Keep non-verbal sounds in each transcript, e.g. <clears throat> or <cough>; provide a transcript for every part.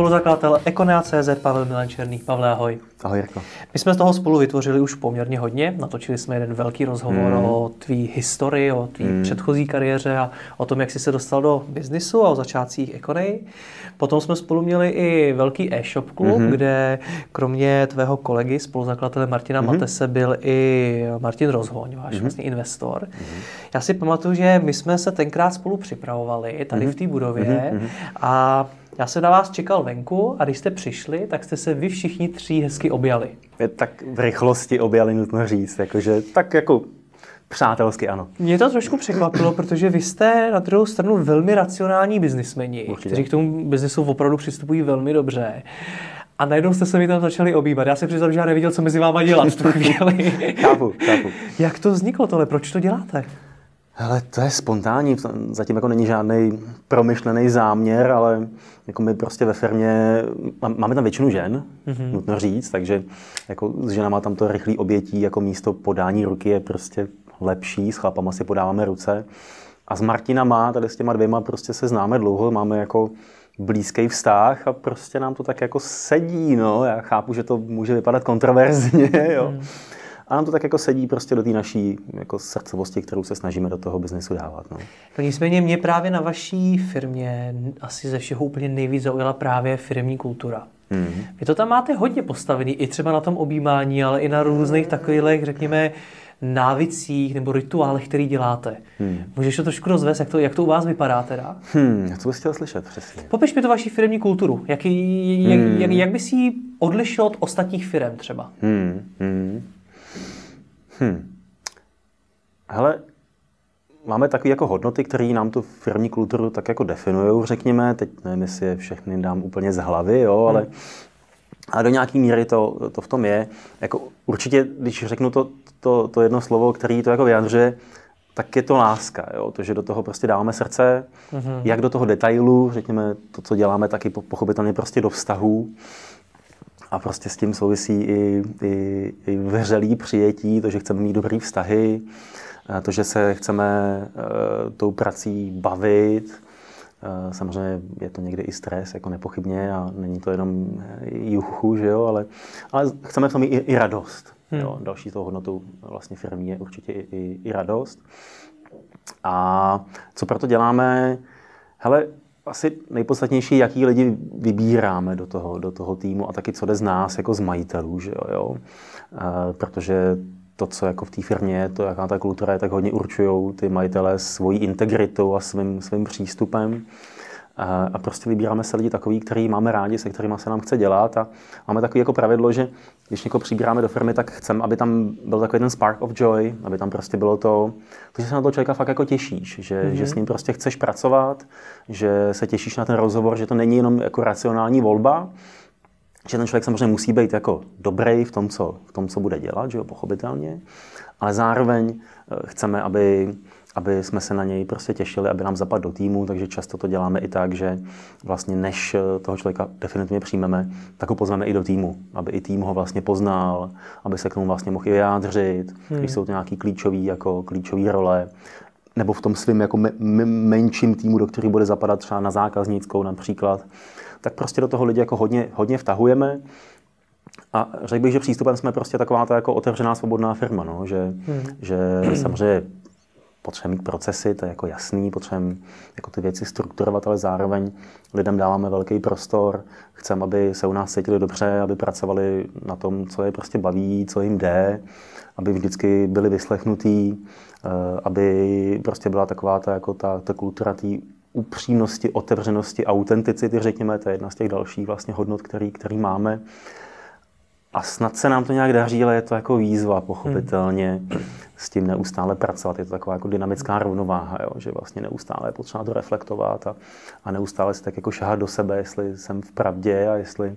spoluzakladatel Ekonea.cz Pavel Milan Černý. Pavle, ahoj. Ahoj, Jirko. My jsme z toho spolu vytvořili už poměrně hodně. Natočili jsme jeden velký rozhovor mm. o tvý historii, o tvý mm. předchozí kariéře a o tom, jak jsi se dostal do biznisu a o začátcích Ekonej. Potom jsme spolu měli i velký e-shop klub, mm. kde kromě tvého kolegy, spoluzakladatele Martina mm. Matese, byl i Martin Rozhoň, váš mm. vlastně investor. Mm. Já si pamatuju, že my jsme se tenkrát spolu připravovali tady mm. v té budově mm. a já jsem na vás čekal venku a když jste přišli, tak jste se vy všichni tří hezky objali. Tak v rychlosti objali, nutno říct. Jakože, tak jako Přátelsky ano. Mě to trošku překvapilo, protože vy jste na druhou stranu velmi racionální biznismeni, Určitě. kteří k tomu biznesu opravdu přistupují velmi dobře. A najednou jste se mi tam začali obývat. Já se přiznám, že já neviděl, co mezi váma dělat v tu <laughs> chvíli. chápu, chápu. Jak to vzniklo tohle? Proč to děláte? Hele, to je spontánní, zatím jako není žádný promyšlený záměr, ale jako my prostě ve firmě, máme tam většinu žen, mm-hmm. nutno říct, takže jako s ženama tam to rychlé obětí jako místo podání ruky je prostě lepší, s chlapama si podáváme ruce. A s Martina má, tady s těma dvěma prostě se známe dlouho, máme jako blízký vztah a prostě nám to tak jako sedí, no. Já chápu, že to může vypadat kontroverzně, jo. Mm. A nám to tak jako sedí prostě do té naší jako srdcovosti, kterou se snažíme do toho biznesu dávat. No. no nicméně mě právě na vaší firmě asi ze všeho úplně nejvíc zaujala právě firmní kultura. Mm-hmm. Vy to tam máte hodně postavený, i třeba na tom objímání, ale i na různých takových, řekněme, návicích nebo rituálech, který děláte. Hmm. Můžeš to trošku rozvést, jak to, jak to u vás vypadá teda? Hmm, co bys chtěl slyšet přesně? Popiš mi to vaší firmní kulturu. Jak, jak, hmm. jak, jak bys ji odlišil od ostatních firm třeba? Hmm. Hmm. Hmm. Hele, máme takové jako hodnoty, které nám tu firmní kulturu tak jako definují, řekněme. Teď nevím, jestli je všechny dám úplně z hlavy, jo, ale hmm. a do nějaké míry to, to v tom je. Jako určitě, když řeknu to, to, to jedno slovo, který to jako vyjadřuje, tak je to láska. Jo? To, že do toho prostě dáváme srdce, mm-hmm. jak do toho detailu, řekněme, to, co děláme, taky pochopitelně prostě do vztahů. A prostě s tím souvisí i, i, i vřelý přijetí, to, že chceme mít dobrý vztahy, to, že se chceme uh, tou prací bavit. Uh, samozřejmě je to někdy i stres, jako nepochybně, a není to jenom juchu, že jo, ale, ale chceme v tom i, i radost. Hmm. Jo. Další toho hodnotu vlastně firmy je určitě i, i, i radost. A co proto děláme? Hele, asi nejpodstatnější, jaký lidi vybíráme do toho, do toho týmu a taky co jde z nás jako z majitelů, že jo, jo? E, protože to, co jako v té firmě je, to, jaká ta kultura je, tak hodně určují ty majitelé svojí integritou a svým, svým přístupem. A prostě vybíráme se lidi takový, který máme rádi, se kterými se nám chce dělat. A máme takový jako pravidlo, že když někoho přibíráme do firmy, tak chceme, aby tam byl takový ten spark of joy, aby tam prostě bylo to, to že se na toho člověka fakt jako těšíš, že, mm-hmm. že s ním prostě chceš pracovat, že se těšíš na ten rozhovor, že to není jenom jako racionální volba, že ten člověk samozřejmě musí být jako dobrý v tom, co, v tom, co bude dělat, že jo, pochopitelně, ale zároveň eh, chceme, aby aby jsme se na něj prostě těšili, aby nám zapadl do týmu, takže často to děláme i tak, že vlastně než eh, toho člověka definitivně přijmeme, tak ho pozveme i do týmu, aby i tým ho vlastně poznal, aby se k tomu vlastně mohl i vyjádřit, hmm. když jsou to nějaký klíčový, jako klíčový role, nebo v tom svém jako menším týmu, do kterého bude zapadat třeba na zákaznickou například, tak prostě do toho lidi jako hodně, hodně vtahujeme. A řekl bych, že přístupem jsme prostě taková ta jako otevřená svobodná firma, no? že, hmm. že samozřejmě potřebujeme mít procesy, to je jako jasný, potřebujeme jako ty věci strukturovat, ale zároveň lidem dáváme velký prostor, chceme, aby se u nás cítili dobře, aby pracovali na tom, co je prostě baví, co jim jde, aby vždycky byli vyslechnutí, eh, aby prostě byla taková ta, jako ta, ta kultura té upřímnosti, otevřenosti, autenticity, řekněme, to je jedna z těch dalších vlastně hodnot, který, který máme. A snad se nám to nějak daří, ale je to jako výzva, pochopitelně. Hmm s tím neustále pracovat. Je to taková jako dynamická rovnováha, jo? že vlastně neustále je potřeba to reflektovat a, a neustále si tak jako šahat do sebe, jestli jsem v pravdě a jestli,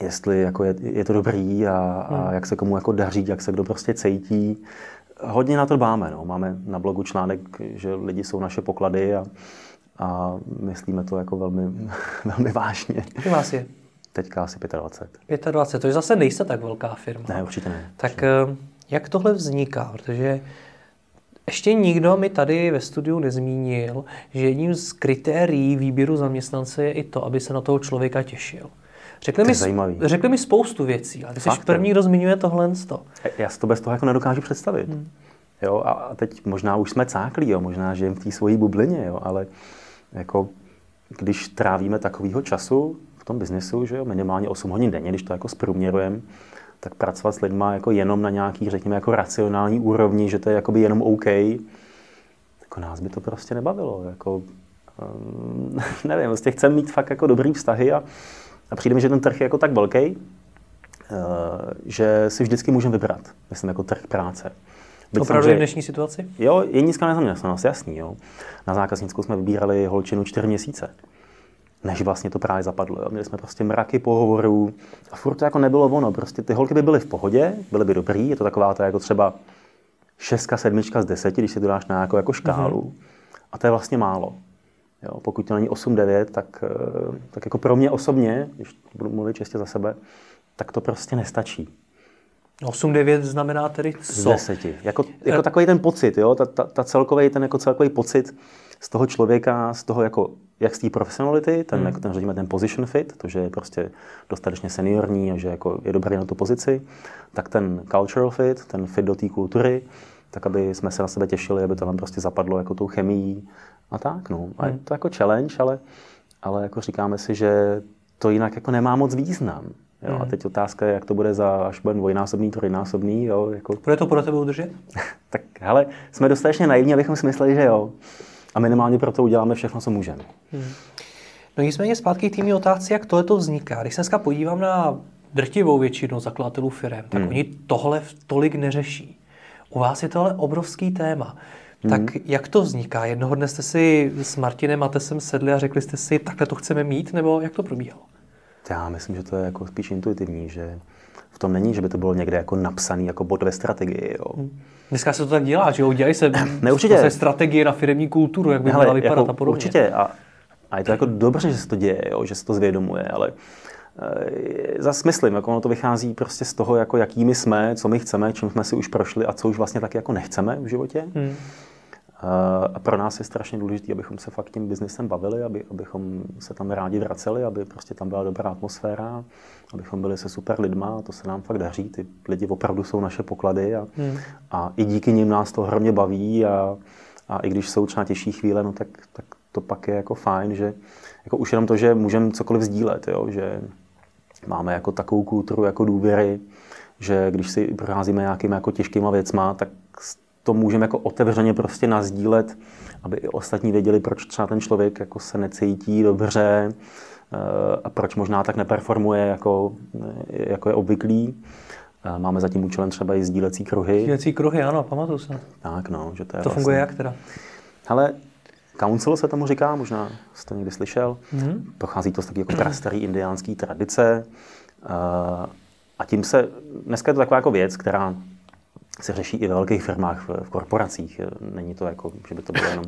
jestli jako je, je to dobrý a, a hmm. jak se komu jako daří, jak se kdo prostě cítí. Hodně na to dbáme. No. Máme na blogu článek, že lidi jsou naše poklady a, a myslíme to jako velmi, <laughs> velmi vážně. Kdy vás je? Teďka asi 25. 25, to je zase nejste tak velká firma. Ne, určitě ne. Tak určitě. Jak tohle vzniká? Protože ještě nikdo mi tady ve studiu nezmínil, že jedním z kritérií výběru zaměstnance je i to, aby se na toho člověka těšil. Řekli, mi, řekli mi spoustu věcí, ale ty jsi první, kdo zmiňuje tohle. Já si to bez toho jako nedokážu představit. Hmm. Jo, a teď možná už jsme cáklí, jo, možná žijeme v té svojí bublině, jo, ale jako když trávíme takového času v tom biznesu, že jo, minimálně 8 hodin denně, když to jako zprůměrujeme, tak pracovat s lidmi jako jenom na nějaký, řekněme, jako racionální úrovni, že to je jakoby jenom OK, jako nás by to prostě nebavilo. Jako, um, <laughs> nevím, prostě chceme mít fakt jako dobrý vztahy a, a přijde mi, že ten trh je jako tak velký, uh, že si vždycky můžeme vybrat, myslím, jako trh práce. Byť Opravdu v dnešní situaci? Jo, je nízká nezaměstnanost, jasný. Jo. Na zákaznickou jsme vybírali holčinu čtyři měsíce než vlastně to právě zapadlo. Jo. Měli jsme prostě mraky pohovorů a furt to jako nebylo ono. Prostě ty holky by byly v pohodě, byly by dobrý, je to taková to jako třeba šestka, sedmička z deseti, když si to dáš na jako, jako škálu. Mm-hmm. A to je vlastně málo. Jo, pokud to není 8-9, tak, eh, tak jako pro mě osobně, když budu mluvit čistě za sebe, tak to prostě nestačí. 8-9 znamená tedy co? Z deseti. Jako, jako takový ten pocit, jo? Ta, ta, ta celkový, ten jako celkový pocit z toho člověka, z toho jako jak z té profesionality, ten, hmm. jako ten, řekněme, ten position fit, to, že je prostě dostatečně seniorní a že jako je dobrý na tu pozici, tak ten cultural fit, ten fit do té kultury, tak aby jsme se na sebe těšili, aby to nám prostě zapadlo jako tou chemií a tak. No. A je hmm. to jako challenge, ale, ale jako říkáme si, že to jinak jako nemá moc význam. Jo? Hmm. A teď otázka je, jak to bude za, až bude dvojnásobný, trojnásobný. Jo? Jako... Bude to pro tebe udržet? <laughs> tak hele, jsme dostatečně naivní, abychom si mysleli, že jo. A minimálně pro to uděláme všechno, co můžeme. Hmm. No nicméně zpátky k té otázce, jak tohle to vzniká. Když se dneska podívám na drtivou většinu zakladatelů firm, tak hmm. oni tohle tolik neřeší. U vás je tohle obrovský téma. Hmm. Tak jak to vzniká? Jednoho dne jste si s Martinem a Tesem sedli a řekli jste si, takhle to chceme mít, nebo jak to probíhalo? Já myslím, že to je jako spíš intuitivní, že v tom není, že by to bylo někde jako napsaný jako bod ve strategii. Jo. Hmm. Dneska se to tak dělá, že jo, dělají se ne, určitě. Strategie na firmní kulturu, jak by Hele, měla vypadat jako, a podobně. Určitě a, a je to jako dobře, že se to děje, jo, že se to zvědomuje, ale e, zase myslím, jako ono to vychází prostě z toho, jako jakými jsme, co my chceme, čím jsme si už prošli a co už vlastně taky jako nechceme v životě. Hmm. A pro nás je strašně důležité, abychom se fakt tím biznesem bavili, aby, abychom se tam rádi vraceli, aby prostě tam byla dobrá atmosféra, abychom byli se super lidma, to se nám fakt daří. Ty lidi opravdu jsou naše poklady a, hmm. a i díky nim nás to hrozně baví a, a i když jsou třeba těžší chvíle, no tak, tak to pak je jako fajn, že jako už jenom to, že můžeme cokoliv sdílet, jo, že máme jako takovou kulturu jako důvěry, že když si procházíme nějakými jako těžkýma věcma, tak to můžeme jako otevřeně prostě nazdílet, aby i ostatní věděli, proč třeba ten člověk jako se necítí dobře eh, a proč možná tak neperformuje, jako, eh, jako je obvyklý. Eh, máme za tím účelem třeba i sdílecí kruhy. Sdílecí kruhy, ano, pamatuju se. Tak, no, že to je To vlastně... funguje jak teda? Ale Council se tomu říká, možná jste to někdy slyšel. Mm-hmm. Pochází to z taky jako prastarý indiánský tradice. A tím se, dneska je to taková jako věc, která se řeší i ve velkých firmách, v, v korporacích. Není to jako, že by to bylo jenom,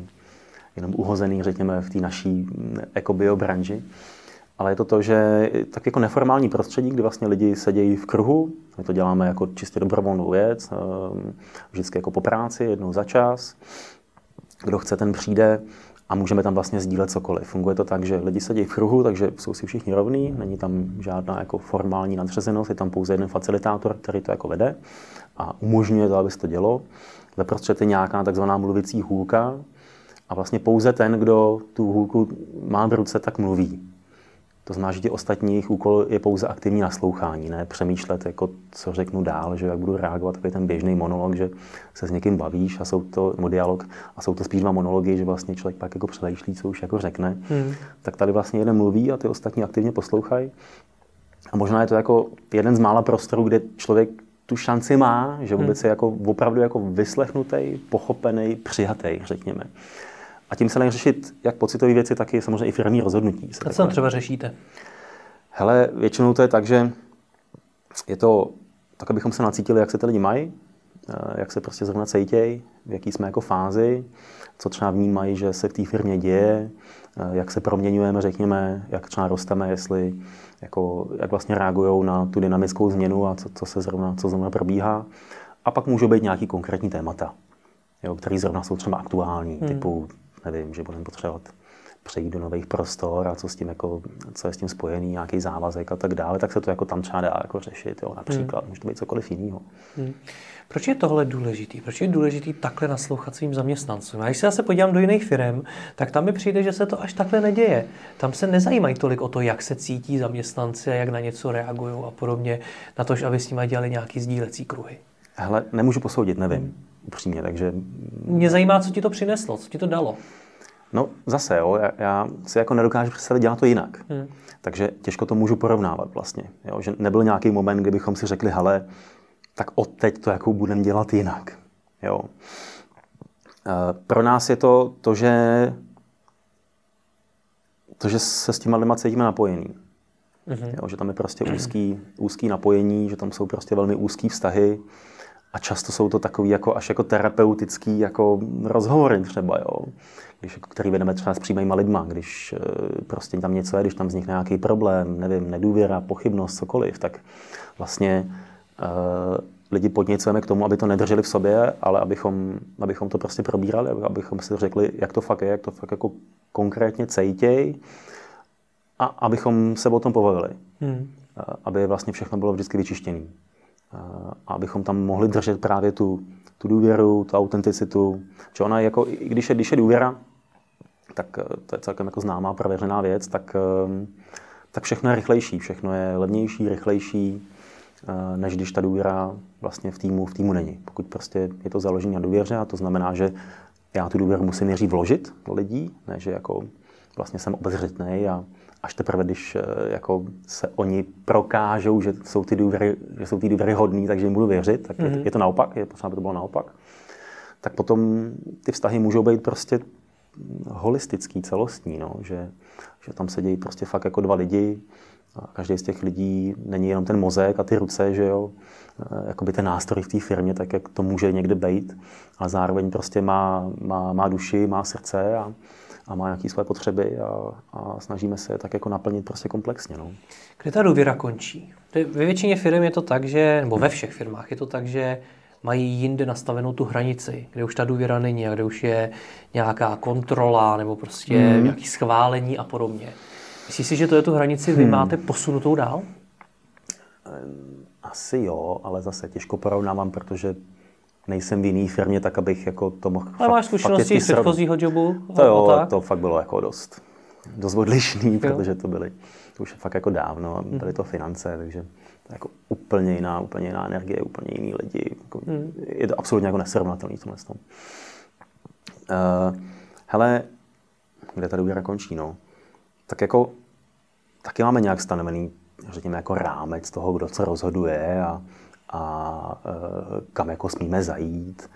jenom uhozený, řekněme, v té naší ekobio branži. Ale je to to, že tak jako neformální prostředí, kdy vlastně lidi sedějí v kruhu, my to děláme jako čistě dobrovolnou věc, ehm, vždycky jako po práci, jednou za čas. Kdo chce, ten přijde a můžeme tam vlastně sdílet cokoliv. Funguje to tak, že lidi sedí v kruhu, takže jsou si všichni rovní, není tam žádná jako formální nadřazenost, je tam pouze jeden facilitátor, který to jako vede a umožňuje to, aby se to dělo. Ve prostředí je nějaká takzvaná mluvicí hůlka a vlastně pouze ten, kdo tu hůlku má v ruce, tak mluví. To znamená, že těch ostatních úkol je pouze aktivní naslouchání, ne přemýšlet, jako co řeknu dál, že jak budu reagovat, takový ten běžný monolog, že se s někým bavíš a jsou to, nebo dialog, a jsou to spíš dva monology, že vlastně člověk pak jako přemýšlí, co už jako řekne. Hmm. Tak tady vlastně jeden mluví a ty ostatní aktivně poslouchají. A možná je to jako jeden z mála prostorů, kde člověk tu šanci má, že vůbec je jako opravdu jako vyslechnutý, pochopený, přijatý, řekněme. A tím se dají řešit jak pocitové věci, tak i samozřejmě i firmní rozhodnutí. A co tam třeba řešíte? Hele, většinou to je tak, že je to tak, abychom se nacítili, jak se ty lidi mají, eh, jak se prostě zrovna cítějí, v jaký jsme jako fázi, co třeba vnímají, že se v té firmě děje, eh, jak se proměňujeme, řekněme, jak třeba rosteme, jestli jako, jak vlastně reagují na tu dynamickou změnu a co, co se zrovna, co zrovna probíhá. A pak můžou být nějaký konkrétní témata, jo, které zrovna jsou třeba aktuální, hmm. typu, nevím, že budeme potřebovat přejít do nových prostor a co s tím jako, co je s tím spojený, nějaký závazek a tak dále, tak se to jako tam třeba dá jako řešit, jo, například, hmm. může to být cokoliv jiného. Hmm. Proč je tohle důležitý? Proč je důležitý takhle naslouchat svým zaměstnancům? A když se zase podívám do jiných firm, tak tam mi přijde, že se to až takhle neděje. Tam se nezajímají tolik o to, jak se cítí zaměstnanci a jak na něco reagují a podobně, na to, aby s nimi dělali nějaký sdílecí kruhy. Hele, nemůžu posoudit, nevím, hmm. Upřímně, takže... Mě zajímá, co ti to přineslo, co ti to dalo. No zase, jo, já, já si jako nedokážu představit dělat to jinak. Hmm. Takže těžko to můžu porovnávat vlastně. Jo, že nebyl nějaký moment, kdybychom si řekli, hele, tak od teď to jako budeme dělat jinak. Jo. E, pro nás je to to, že, to, že se s těma lidma cítíme napojený. Mm-hmm. Jo, že tam je prostě úzký, úzký napojení, že tam jsou prostě velmi úzký vztahy a často jsou to takový jako až jako terapeutický jako rozhovory třeba, jo. Když, jako, který vedeme třeba s přímýma lidma, když e, prostě tam něco je, když tam vznikne nějaký problém, nevím, nedůvěra, pochybnost, cokoliv, tak vlastně Eh, lidi podněcujeme k tomu, aby to nedrželi v sobě, ale abychom, abychom to prostě probírali, abychom si řekli, jak to fakt je, jak to fakt jako konkrétně cejtěj a abychom se o tom povolili. Hmm. Eh, aby vlastně všechno bylo vždycky vyčištěné. Eh, a abychom tam mohli držet právě tu, tu důvěru, tu autenticitu. Že ona jako, i když je, když je důvěra, tak to je celkem jako známá, prověřená věc, tak, tak všechno je rychlejší, všechno je levnější, rychlejší, Eh, než když ta důvěra vlastně v týmu, v týmu není. Pokud prostě je to založené na důvěře, a to znamená, že já tu důvěru musím nejdřív vložit do lidí, ne, že jako vlastně jsem obezřetný a až teprve, když eh, jako se oni prokážou, že jsou ty důvěry, že jsou ty důvěry hodný, takže jim budu věřit, tak mm-hmm. je, mhm. je, to naopak, je potřeba, aby to bylo naopak, tak potom ty vztahy můžou být prostě holistický, celostní, no, že, že tam se dějí prostě fakt jako dva lidi, a každý z těch lidí není jenom ten mozek a ty ruce, že jo, e, jakoby ten nástroj v té firmě, tak jak to může někde být, ale zároveň prostě má, má, má duši, má srdce a, a má nějaké své potřeby a, a snažíme se je tak jako naplnit prostě komplexně. No. Kde ta důvěra končí? Ve většině firm je to tak, že, nebo ve všech firmách je to tak, že mají jinde nastavenou tu hranici, kde už ta důvěra není a kde už je nějaká kontrola nebo prostě hmm. nějaký schválení a podobně. Myslíš si, že to je tu hranici vy hmm. máte posunutou dál? Asi jo, ale zase těžko porovnávám, protože nejsem v jiný firmě, tak abych jako to mohl... Ale máš zkušenosti z předchozího jobu? To jo, tak? to fakt bylo jako dost, dost odlišný, protože to byly, to už je fakt jako dávno, byly to finance, takže to je jako úplně jiná, úplně jiná energie, úplně jiný lidi. Jako, hmm. Je to absolutně jako nesrovnatelný v tomhle tom. Uh, hele, kde ta důvěra končí, no? tak jako taky máme nějak stanovený, řekněme, jako rámec toho, kdo co rozhoduje a, a e, kam jako smíme zajít.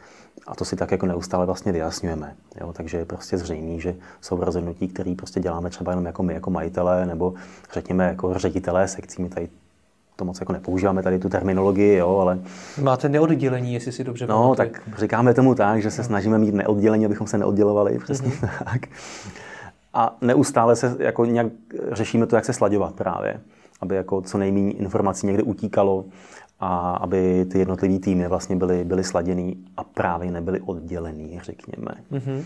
A to si tak jako neustále vlastně vyjasňujeme. Jo? Takže je prostě zřejmé, že jsou rozhodnutí, které prostě děláme třeba jenom jako my, jako majitelé, nebo řekněme jako ředitelé sekcí. My tady to moc jako nepoužíváme tady tu terminologii, jo, ale... Máte neoddělení, jestli si dobře No, pamatuji. tak říkáme tomu tak, že se snažíme mít neoddělení, abychom se neoddělovali, přesně mm-hmm. <laughs> tak a neustále se jako nějak řešíme to, jak se slaďovat právě, aby jako co nejméně informací někde utíkalo a aby ty jednotlivé týmy vlastně byly, byly sladěný a právě nebyly oddělený, řekněme. Mm-hmm.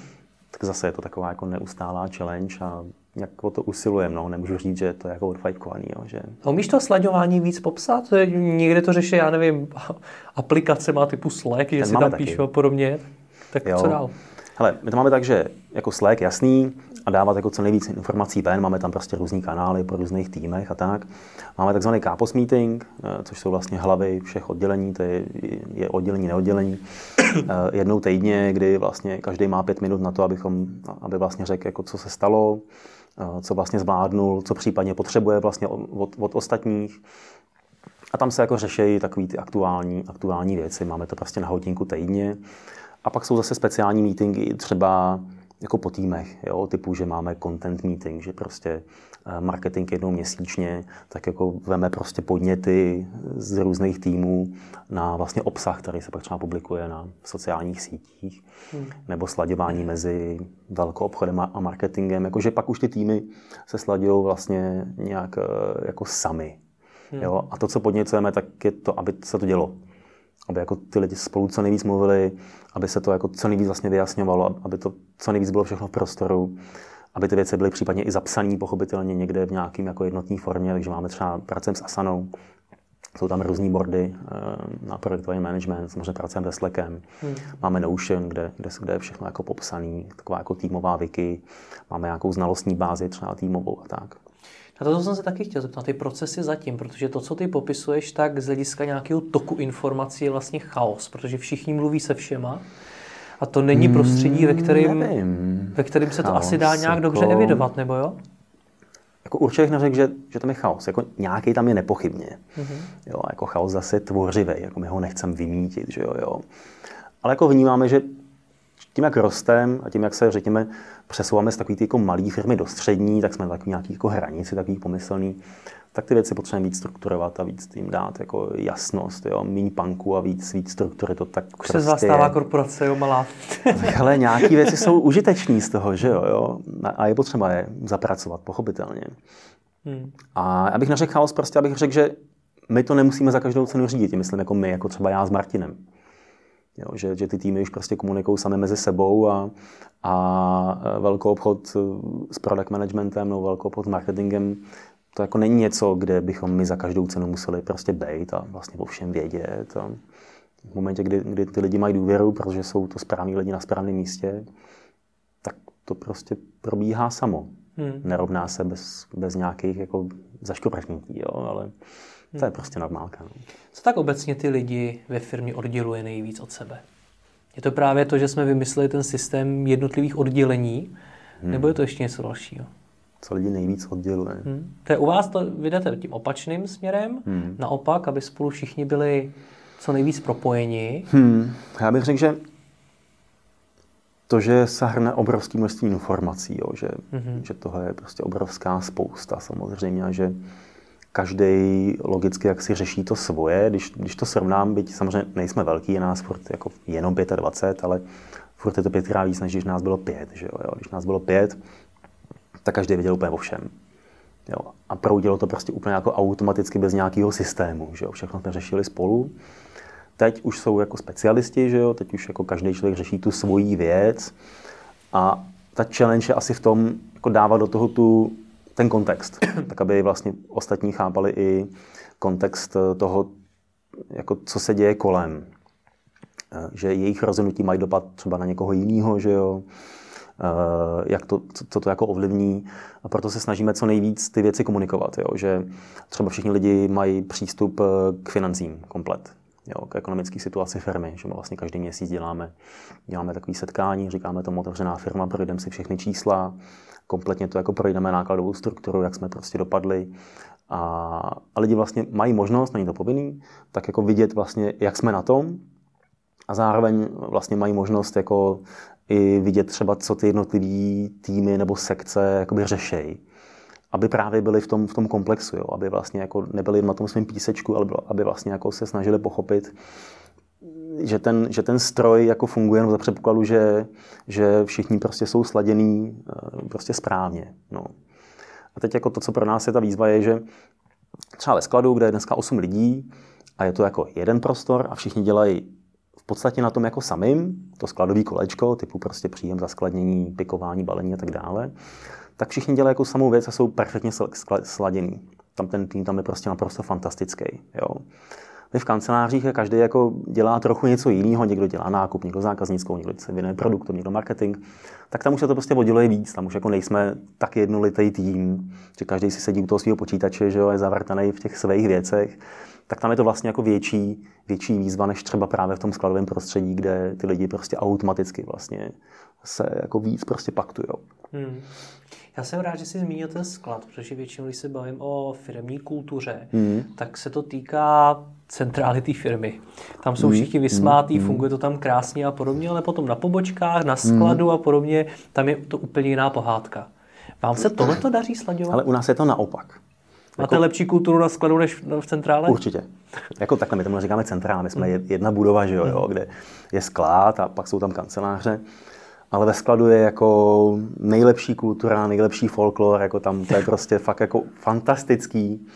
Tak zase je to taková jako neustálá challenge a jak o to usilujeme. No. Nemůžu říct, že to je jako odfajkovaný. Jo, že... A umíš to slaďování víc popsat? Někde to řeší, já nevím, <laughs> aplikace má typu Slack, že si tam píšu a podobně. Tak jo. co dál? Hele, my to máme tak, že jako Slack jasný, a dávat jako co nejvíce informací ven. Máme tam prostě různý kanály po různých týmech a tak. Máme takzvaný Kapos meeting, eh, což jsou vlastně hlavy všech oddělení, to je, je oddělení, neoddělení. Eh, jednou týdně, kdy vlastně každý má pět minut na to, abychom, aby vlastně řekl, jako co se stalo, eh, co vlastně zvládnul, co případně potřebuje vlastně od, od ostatních A tam se jako řeší takové ty aktuální, aktuální věci. Máme to prostě na hodinku týdně. A pak jsou zase speciální meetingy, třeba jako po týmech, jo, typu, že máme content meeting, že prostě eh, marketing jednou měsíčně, tak jako veme prostě podněty z různých týmů na vlastně obsah, který se pak třeba publikuje na sociálních sítích, hmm. nebo sladěvání mezi velkou obchodem a marketingem, jakože pak už ty týmy se sladějí vlastně nějak eh, jako sami. Hmm. Jo? A to, co podněcujeme, tak je to, aby se to dělo aby jako ty lidi spolu co nejvíc mluvili, aby se to jako co nejvíc vlastně vyjasňovalo, aby to co nejvíc bylo všechno v prostoru, aby ty věci byly případně i zapsané pochopitelně někde v nějakým jako jednotné formě, takže máme třeba pracujeme s Asanou, jsou tam různý bordy eh, na projektový management, samozřejmě pracujeme se Slackem, hmm. máme Notion, kde, kde, kde je všechno jako popsaný, taková jako týmová wiki, máme nějakou znalostní bázi třeba týmovou a tak. Na to jsem se taky chtěl zeptat, ty procesy zatím, protože to, co ty popisuješ, tak z hlediska nějakého toku informací je vlastně chaos, protože všichni mluví se všema a to není prostředí, ve kterém, Nevím. ve kterém se to chaos, asi dá nějak jako... dobře evidovat, nebo jo? Jako určitě bych neřekl, že, že tam je chaos. Jako nějaký tam je nepochybně. Mm-hmm. Jo, jako chaos zase tvořivý, jako my ho nechceme vymítit, že jo, jo. Ale jako vnímáme, že tím, jak rostem a tím, jak se, řekněme, přesouváme z takové jako malé firmy do střední, tak jsme na takový nějaký jako hranici, takový pomyslný, tak ty věci potřebujeme víc strukturovat a víc tím dát jako jasnost, jo, méně panku a víc, víc struktury, to tak Už prostě... se zastává korporace, jo, malá. ale nějaké věci jsou užitečné z toho, že jo, jo, a je potřeba je zapracovat, pochopitelně. Hmm. A abych neřekl chaos, prostě abych řekl, že my to nemusíme za každou cenu řídit, myslím jako my, jako třeba já s Martinem. Jo, že, že ty týmy už prostě komunikují sami mezi sebou a, a e, velkou obchod s product managementem nebo velkou obchod s marketingem to jako není něco, kde bychom my za každou cenu museli prostě být a vlastně o všem vědět. A v momentě, kdy, kdy ty lidi mají důvěru, protože jsou to správní lidi na správném místě, tak to prostě probíhá samo. Hmm. Nerovná se bez, bez nějakých jako zaškopršnití, jo, to je prostě normálka. No. Co tak obecně ty lidi ve firmě odděluje nejvíc od sebe? Je to právě to, že jsme vymysleli ten systém jednotlivých oddělení, hmm. nebo je to ještě něco dalšího? Co lidi nejvíc odděluje? Hmm. To je u vás, to vydáte tím opačným směrem, hmm. naopak, aby spolu všichni byli co nejvíc propojeni. Hmm. Já bych řekl, že to, že se hrne obrovské množství informací, jo, že, hmm že toho je prostě obrovská spousta samozřejmě, a že každý logicky jak si řeší to svoje. Když, když to srovnám, byť samozřejmě nejsme velký, je nás furt jako jenom 25, ale furt je to pětkrát víc, než když nás bylo pět. Že jo? Když nás bylo pět, tak každý věděl úplně o všem. Jo? A proudilo to prostě úplně jako automaticky bez nějakého systému. Že jo? Všechno jsme řešili spolu. Teď už jsou jako specialisti, že jo? teď už jako každý člověk řeší tu svoji věc. A ta challenge je asi v tom, jako dávat do toho tu ten kontext, <clears throat> tak aby vlastně ostatní chápali i kontext toho, jako co se děje kolem. Eh, že jejich rozhodnutí mají dopad třeba na někoho jiného, že jo, eh, jak to, co to jako ovlivní. A proto se snažíme co nejvíc ty věci komunikovat. Jo? Že třeba všichni lidi mají přístup eh, k financím komplet. Jo, k ekonomické situaci firmy, že vlastně každý měsíc děláme, děláme takové setkání, říkáme tomu otevřená firma, projdeme si všechny čísla, kompletně to jako projdeme nákladovou strukturu, jak jsme prostě dopadli. A, a lidi vlastně mají možnost, není to povinný, tak jako vidět vlastně, jak jsme na tom a zároveň vlastně mají možnost jako i vidět třeba, co ty jednotlivé týmy nebo sekce jakoby řešejí. Aby právě byli v tom, v tom komplexu, jo? aby vlastně jako nebyli na tom svém písečku, ale aby vlastně jako se snažili pochopit, že ten, že ten stroj jako funguje jenom za předpokladu, že, že všichni prostě jsou sladěný eh, prostě správně. No. A teď jako to, co pro nás je ta výzva, je, že třeba ve skladu, kde je dneska 8 lidí a je to jako jeden prostor a všichni dělají v podstatě na tom jako samým, to skladový kolečko, typu prostě příjem, zaskladnění, pikování, balení a tak dále, tak všichni dělají jako samou věc a jsou perfektně sladěný. Tam ten tým tam je prostě naprosto fantastický. Jo my v kancelářích každý jako dělá trochu něco jiného, někdo dělá nákup, někdo zákaznickou, někdo se věnuje produktu, někdo marketing, tak tam už se to prostě odděluje víc, tam už jako nejsme tak jednolitý tým, že každý si sedí u toho svého počítače, že jo, je zavrtaný v těch svých věcech, tak tam je to vlastně jako větší, větší výzva, než třeba právě v tom skladovém prostředí, kde ty lidi prostě automaticky vlastně se jako víc prostě paktujou. Hmm. Já jsem rád, že jsi zmínil ten sklad, protože většinou, když se bavím o firmní kultuře, mm. tak se to týká centrály té firmy. Tam jsou hmm. všichni vysmátí, mm. funguje to tam krásně a podobně, ale potom na pobočkách, na skladu mm. a podobně, tam je to úplně jiná pohádka. Vám se tohle to daří sladěvat? Ale u nás je to naopak. Máte jako, lepší kulturu na skladu než v centrále? Určitě. Jako takhle, my tomu říkáme centrála, my jsme jedna budova, že jo, jo, kde je sklad a pak jsou tam kanceláře. Ale ve skladu je jako nejlepší kultura, nejlepší folklor, jako tam to je <laughs> prostě fakt jako fantastický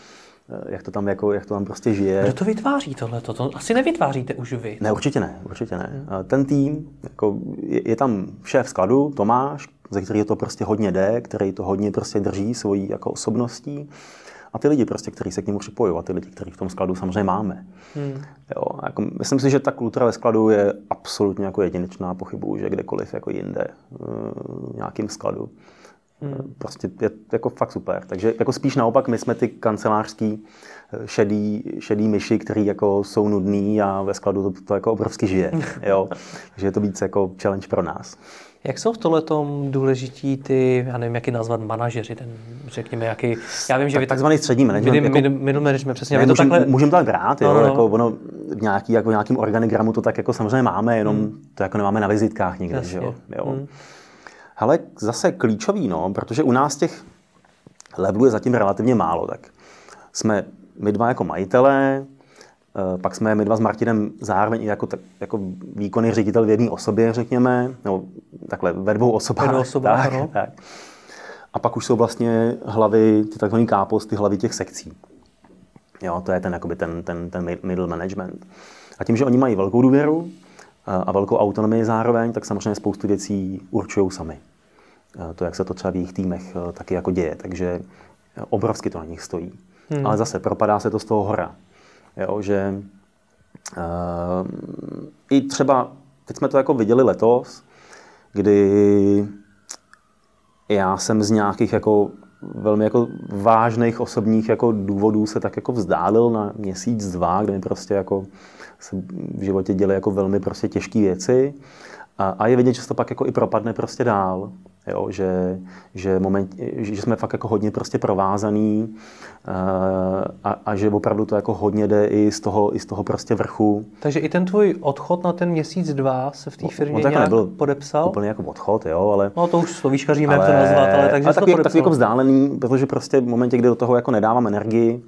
eh, jak to tam, jako, jak to tam prostě žije. Kdo to vytváří tohle? To asi nevytváříte už vy. Ne, určitě ne, určitě ne. Ten tým, jako je, je tam šéf skladu, Tomáš, ze kterého to prostě hodně jde, který to hodně prostě drží svojí jako osobností a ty lidi, prostě, kteří se k němu připojují, a ty lidi, kteří v tom skladu samozřejmě máme. Hmm. Jo, jako, myslím si, že ta kultura ve skladu je absolutně jako jedinečná, pochybu, že kdekoliv jako jinde, v nějakým skladu. Hmm. Prostě je jako fakt super. Takže jako spíš naopak, my jsme ty kancelářský šedý, šedý myši, který jako jsou nudný a ve skladu to, to jako obrovsky žije. <laughs> Jo? Takže je to víc jako challenge pro nás. Jak jsou v tomhle důležití ty, já nevím, jak je nazvat, manažeři, ten, řekněme, jaký, já vím, že tak, vy... Takzvaný střední management. Middle, jako, middle management, přesně. Ne, to můžem, takhle... můžeme to tak brát, jo, no, no. Jako ono, v nějaký, jako nějakým organigramu to tak jako samozřejmě máme, jenom hmm. to jako nemáme na vizitkách nikde, že jo. jo. Hmm. Ale zase klíčový, no, protože u nás těch levelů je zatím relativně málo, tak jsme my dva jako majitelé, pak jsme my dva s Martinem zároveň jako, jako výkonný ředitel v jedné osobě, řekněme, nebo takhle ve dvou osobách. Ve dvou osobách, tak, no. tak. A pak už jsou vlastně hlavy, ty takzvané káposty, hlavy těch sekcí. Jo, to je ten, jakoby ten, ten, ten middle management. A tím, že oni mají velkou důvěru eh, a velkou autonomii zároveň, tak samozřejmě spoustu věcí určují sami. Eh, to, jak se to třeba v jejich týmech taky jako děje. Takže obrovsky to na nich stojí. Hmm. Ale zase propadá se to z toho hora. Jo, že uh, i třeba, teď jsme to jako viděli letos, kdy já jsem z nějakých jako velmi jako vážných osobních jako důvodů se tak jako vzdálil na měsíc, dva, kde mi prostě jako se v životě děly jako velmi prostě těžké věci. A, a je vidět, že se to pak jako i propadne prostě dál. Jo, že, že, moment, že jsme fakt jako hodně prostě provázaný eh, a, a, že opravdu to jako hodně jde i z toho, i z toho prostě vrchu. Takže i ten tvůj odchod na ten měsíc, dva se v té firmě on, on nějak nebyl podepsal? Úplně jako odchod, jo, ale... No to už slovíčkaříme, jak to nazvat, ale takže ale takový, to takový jako vzdálený, protože prostě v momentě, kdy do toho jako nedávám energii,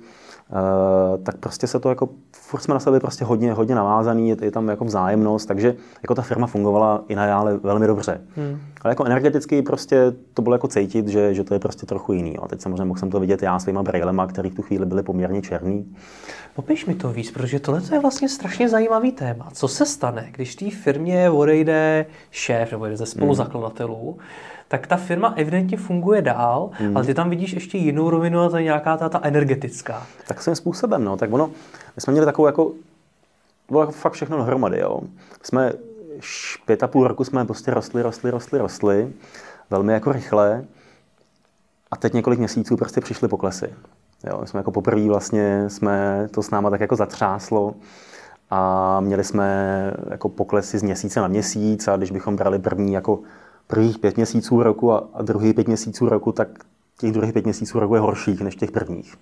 tak prostě se to jako, furt jsme na sebe prostě hodně, hodně navázaný, je, je tam jako vzájemnost, takže jako ta firma fungovala i nadále velmi dobře. Hmm. Ale jako energeticky prostě to bylo jako cítit, že, že to je prostě trochu jiný. A teď samozřejmě mohl jsem to vidět já svýma brejlema, který v tu chvíli byly poměrně černý. Popiš mi to víc, protože tohle je vlastně strašně zajímavý téma. Co se stane, když té firmě odejde šéf nebo jeden ze spoluzakladatelů, hmm tak ta firma evidentně funguje dál, hmm. ale ty tam vidíš ještě jinou rovinu a to je nějaká ta, ta energetická. Tak svým způsobem, no. Tak ono, my jsme měli takovou jako, bylo jako fakt všechno dohromady, jo. Jsme pět a půl roku jsme prostě rostli, rostli, rostli, rostli, velmi jako rychle. A teď několik měsíců prostě přišly poklesy. Jo, my jsme jako poprvé vlastně jsme to s náma tak jako zatřáslo a měli jsme jako poklesy z měsíce na měsíc a když bychom brali první jako prvních pět měsíců roku a, a druhý pět měsíců roku, tak těch druhých pět měsíců roku je horších než těch prvních.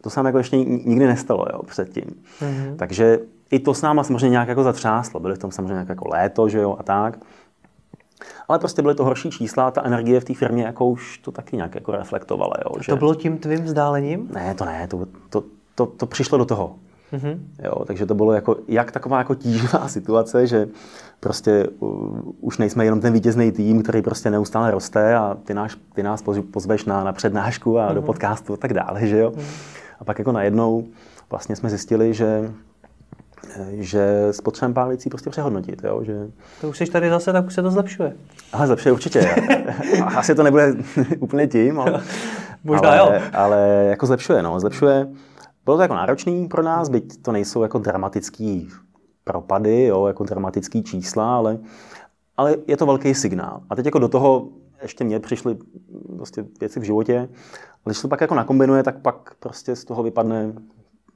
To se nám jako ještě nikdy nestalo jo, předtím. Mm-hmm. Takže i to s náma samozřejmě nějak jako zatřáslo. Byly v tom samozřejmě jako léto, že jo, a tak. Ale prostě byly to horší čísla a ta energie v té firmě jako už to taky nějak jako reflektovala. Jo, a to že... bylo tím tvým vzdálením? Ne, to ne, to, to, to, to přišlo do toho. Mm-hmm. Jo, takže to bylo jako, jak taková jako tíživá <laughs> situace, že prostě uh, už nejsme jenom ten vítězný tým, který prostě neustále roste a ty, náš, ty nás pozveš na, na přednášku a mm-hmm. do mhm. podcastu a tak dále, že jo. Mm-hmm. A pak jako najednou vlastně jsme zjistili, že že s potřebem pár věcí prostě přehodnotit. Jo? Že... To už jsi tady zase, tak už se to zlepšuje. Ale zlepšuje určitě. <laughs> Asi to nebude <laughs> úplně tím, ale, Možná ale, jo. ale jako zlepšuje. No. Zlepšuje bylo to jako náročný pro nás, byť to nejsou jako dramatický propady, jo, jako dramatický čísla, ale, ale je to velký signál. A teď jako do toho ještě mě přišly prostě věci v životě, ale když se to pak jako nakombinuje, tak pak prostě z toho vypadne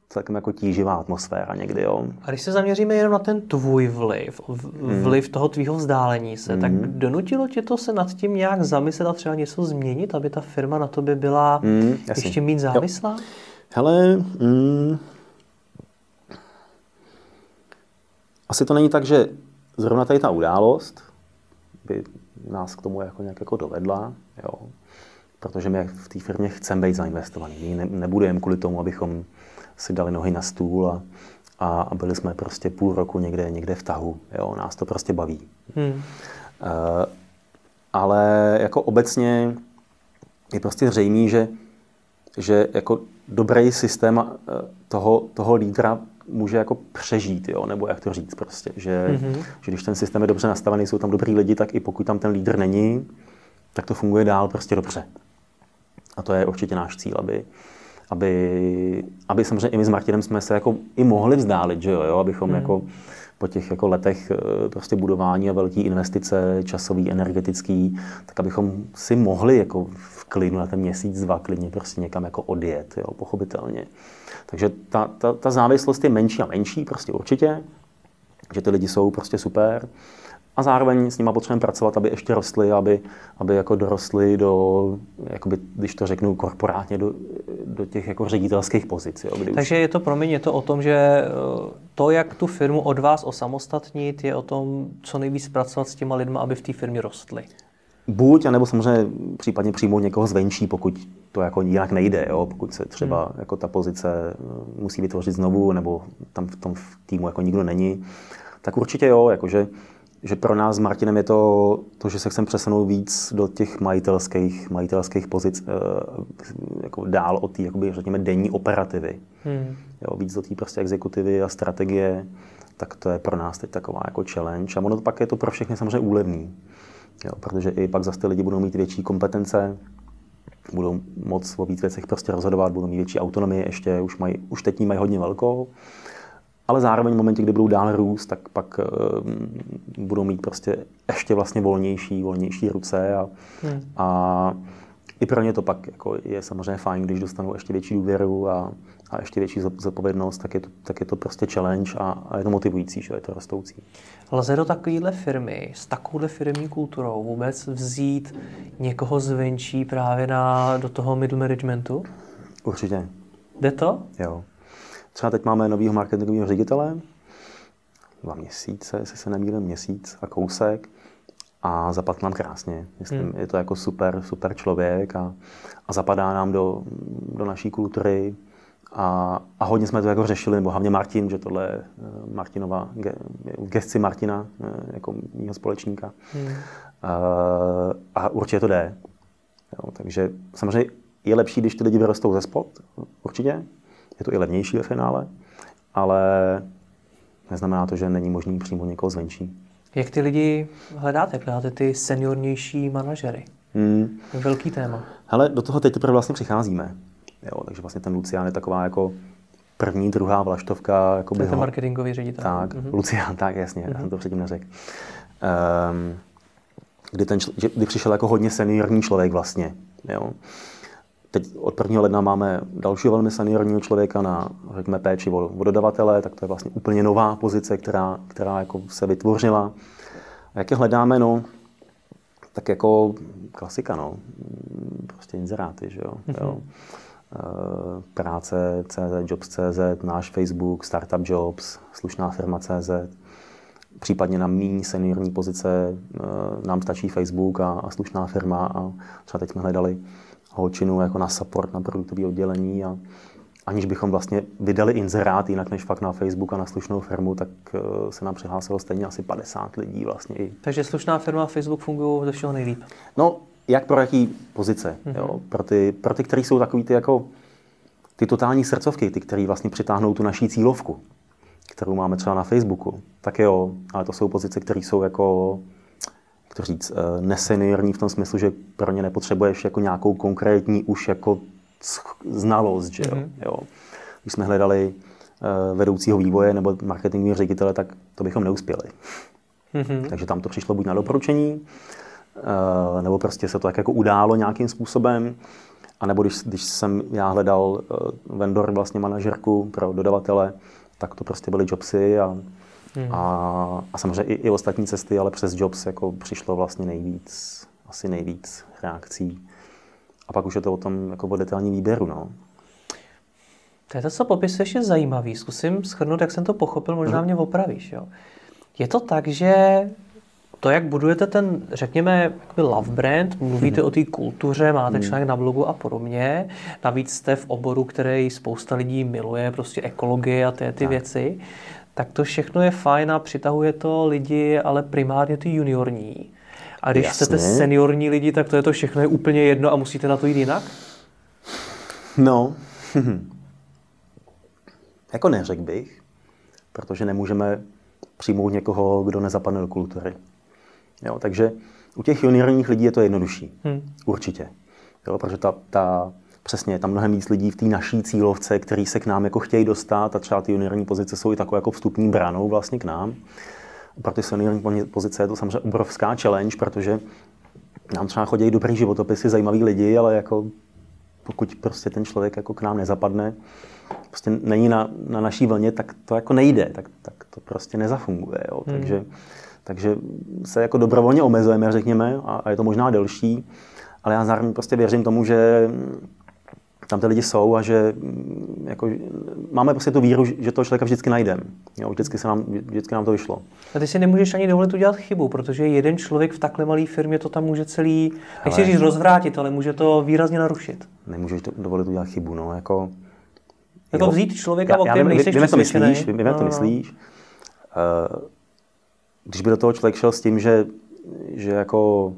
celkem jako tíživá atmosféra někdy, jo. A když se zaměříme jenom na ten tvůj vliv, v- vliv toho tvýho vzdálení se, tak donutilo tě to se nad tím nějak zamyslet a třeba něco změnit, aby ta firma na tobě byla Mm, jasně. ještě mít závislá? Hele, mm, asi to není tak, že zrovna tady ta událost by nás k tomu jako nějak jako dovedla, jo. Protože my v té firmě chceme být zainvestovaní. My ne, nebudujeme kvůli tomu, abychom si dali nohy na stůl a, a, a byli jsme prostě půl roku někde, někde v tahu. Jo. Nás to prostě baví. Hmm. Eh, ale jako obecně je prostě zřejmý, že, že jako dobrý systém eh, toho, toho lídra může jako přežít, jo? nebo jak to říct prostě, že, mm-hmm. že když ten systém je dobře nastavený, jsou tam dobrý lidi, tak i pokud tam ten lídr není, tak to funguje dál prostě dobře. A to je určitě náš cíl, aby, aby, aby samozřejmě i my s Martinem jsme se jako i mohli vzdálit, že jo, jo? abychom mm. jako po těch jako letech eh, prostě budování a velké investice, časový, energetický, tak abychom si mohli jako v klidu na ten měsíc, dva klidně prostě někam jako odjet, jo, pochopitelně. Takže ta, ta, ta závislost je menší a menší, prostě určitě, že ty lidi jsou prostě super. A zároveň s nimi potřebujeme pracovat, aby ještě rostly, aby, aby jako dorostly do, jakoby, když to řeknu korporátně, do, do těch jako ředitelských pozic. Jo, Takže je to pro mě to o tom, že eh, to, jak tu firmu od vás osamostatnit, je o tom, co nejvíc pracovat s těma lidma, aby v té firmě rostly. Buď, anebo samozřejmě případně přijmout někoho zvenčí, pokud to jako jinak nejde, jo? pokud se třeba hmm. jako ta pozice eh, musí vytvořit znovu, nebo tam v tom týmu jako nikdo není, tak určitě jo, jakože že pro nás s Martinem je to, to, že se chceme přesunout víc do těch majitelských, majitelských pozic, eh, jako dál od té, jakoby, řekněme, denní operativy. Hmm. Jo, víc do té prostě exekutivy a strategie, tak to je pro nás teď taková jako challenge. A ono pak je to pro všechny samozřejmě úlevný. Jo, protože i pak zase ty lidi budou mít větší kompetence, budou moc o víc věcech prostě rozhodovat, budou mít větší autonomii ještě, už, mají, už teď ní mají hodně velkou, ale zároveň v momentě, kdy budou dál růst, tak pak uh, budou mít prostě ještě vlastně volnější, volnější ruce a, hmm. a i pro ně to pak jako je samozřejmě fajn, když dostanou ještě větší důvěru a, a ještě větší zodpovědnost, tak je to, tak je to prostě challenge a, a je to motivující, že je to rostoucí. Lze do takovéhle firmy s takovouhle firmní kulturou vůbec vzít někoho zvenčí právě na, do toho middle managementu? Určitě. Jde to? Jo. Třeba teď máme nového marketingového ředitele, dva měsíce, jestli se nemýlím, měsíc a kousek a zapadl nám krásně. Myslím, hmm. je to jako super, super člověk a, a zapadá nám do, do naší kultury a, a hodně jsme to jako řešili, nebo hlavně Martin, že tohle je Martinova, v gesci Martina, jako mýho společníka. Hmm. A, a určitě to jde. Jo, takže samozřejmě je lepší, když ty lidi vyrostou ze spod, určitě, je to i levnější ve finále, ale neznamená to, že není možný přímo někoho zvenčí. Jak ty lidi hledáte? Jak hledáte ty seniornější manažery? Hmm. Velký téma. Hele, do toho teď teprve vlastně přicházíme. Jo, takže vlastně ten Lucián je taková jako první, druhá vlaštovka. Jako to je ten marketingový ředitel. Tak, mm-hmm. Lucián, tak jasně, mm-hmm. já jsem to předtím neřekl. Um, kdy, ten, kdy přišel jako hodně seniorní člověk vlastně. Jo. Teď od 1. ledna máme dalšího velmi seniorního člověka na, řekněme, péči o, o dodavatele, tak to je vlastně úplně nová pozice, která, která jako se vytvořila. A jak je hledáme, no, tak jako klasika, no, prostě inzeráty, že jo. Mm-hmm. jo. E, práce, CZ, Jobs.cz, náš Facebook, Startup Jobs, slušná firma CZ, případně na méně seniorní pozice e, nám stačí Facebook a, a slušná firma a třeba teď jsme hledali holčinu jako na support, na produktové oddělení a aniž bychom vlastně vydali inzerát jinak než fakt na Facebook a na slušnou firmu, tak eh, se nám přihlásilo stejně asi 50 lidí vlastně. Takže slušná firma a Facebook fungují ze všeho nejlíp? No, jak pro jaký pozice. Mm-hmm. Jo? Pro ty, pro ty, který jsou takový ty jako ty totální srdcovky, ty, který vlastně přitáhnou tu naší cílovku, kterou máme třeba na Facebooku, tak jo, ale to jsou pozice, které jsou jako jak to říct, eh, neseniorní v tom smyslu, že pro ně nepotřebuješ jako nějakou konkrétní už jako znalost, že jo. Mm-hmm. jo. Když jsme hledali uh, vedoucího vývoje nebo marketingového ředitele, tak to bychom neuspěli. Mm-hmm. Takže tam to přišlo buď na doporučení, nebo prostě se to tak jako událo nějakým způsobem. A nebo když, když jsem já hledal uh, vendor, vlastně manažerku pro dodavatele, tak to prostě byly jobsy a, hmm. a, a samozřejmě i, i ostatní cesty, ale přes jobs jako přišlo vlastně nejvíc, asi nejvíc reakcí. A pak už je to o tom jako o detailní výběru. No. To je to, co popisuješ, je zajímavý. Zkusím schrnout, jak jsem to pochopil, možná hmm. mě opravíš. Jo. Je to tak, že to, jak budujete ten, řekněme, love brand, mluvíte hmm. o té kultuře, máte hmm. článek na blogu a podobně, navíc jste v oboru, který spousta lidí miluje, prostě ekologie a ty, ty tak. věci, tak to všechno je fajn a přitahuje to lidi, ale primárně ty juniorní. A když Jasně. chcete seniorní lidi, tak to je to všechno je úplně jedno a musíte na to jít jinak? No, <laughs> jako neřekl bych, protože nemůžeme přijmout někoho, kdo nezapadne do kultury. Jo, takže u těch juniorních lidí je to jednodušší. Hmm. Určitě. Jo, protože ta, ta, přesně, je tam mnohem víc lidí v té naší cílovce, který se k nám jako chtějí dostat a třeba ty juniorní pozice jsou i takové jako vstupní branou vlastně k nám. Pro ty seniorní pozice je to samozřejmě obrovská challenge, protože nám třeba chodí dobrý životopisy, zajímaví lidi, ale jako pokud prostě ten člověk jako k nám nezapadne, prostě není na, na naší vlně, tak to jako nejde, tak, tak to prostě nezafunguje. Jo. Hmm. Takže, takže se jako dobrovolně omezujeme, řekněme, a, a je to možná delší, ale já zároveň prostě věřím tomu, že tam ty lidi jsou a že jako, máme prostě tu víru, že toho člověka vždycky najdeme. Vždycky, se nám, vždycky nám to vyšlo. A ty si nemůžeš ani dovolit udělat chybu, protože jeden člověk v takhle malé firmě to tam může celý, nechci říct rozvrátit, ale může to výrazně narušit. Nemůžeš to dovolit udělat chybu, no, jako... Jako vzít člověka, o kterém nejsi vím, to myslíš, vím, no, to myslíš. Uh, když by do toho člověk šel s tím, že, že jako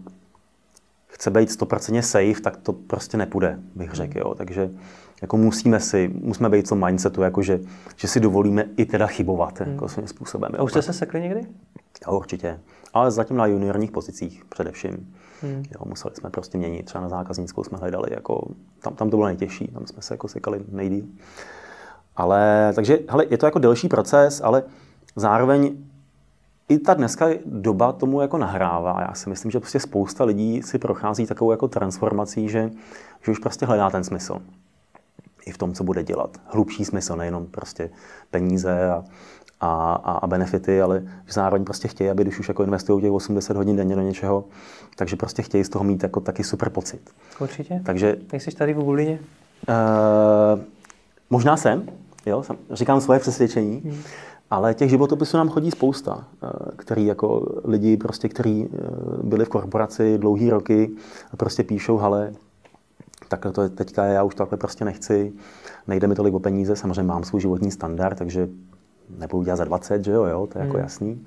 chce být 100% safe, tak to prostě nepůjde, bych řekl. Jo. Takže jako musíme si, musíme být co mindsetu, jako že, že si dovolíme i teda chybovat hmm. jako svým způsobem. A už jste se sekli někdy? Jo, určitě. Ale zatím na juniorních pozicích především. Hmm. Jo, museli jsme prostě měnit, třeba na zákaznickou jsme hledali, jako, tam, tam to bylo nejtěžší, tam jsme se jako sekali nejdýl. Ale, takže, hele, je to jako delší proces, ale zároveň i ta dneska doba tomu jako nahrává. Já si myslím, že prostě spousta lidí si prochází takovou jako transformací, že, že už prostě hledá ten smysl. I v tom, co bude dělat. Hlubší smysl, nejenom prostě peníze a, a, a benefity, ale že zároveň prostě chtějí, aby když už jako investují těch 80 hodin denně do něčeho, takže prostě chtějí z toho mít jako taky super pocit. Určitě. Takže, Nejsi tady v Bublině? Uh, možná jsem, jo, jsem, říkám svoje přesvědčení. Hmm. Ale těch životopisů nám chodí spousta, eh, který jako lidi, prostě, kteří eh, byli v korporaci dlouhý roky, prostě píšou, ale takhle to je teďka, já už takhle prostě nechci, nejde mi tolik o peníze, samozřejmě mám svůj životní standard, takže nebudu dělat za 20, že jo, jo to je jako hmm. jasný.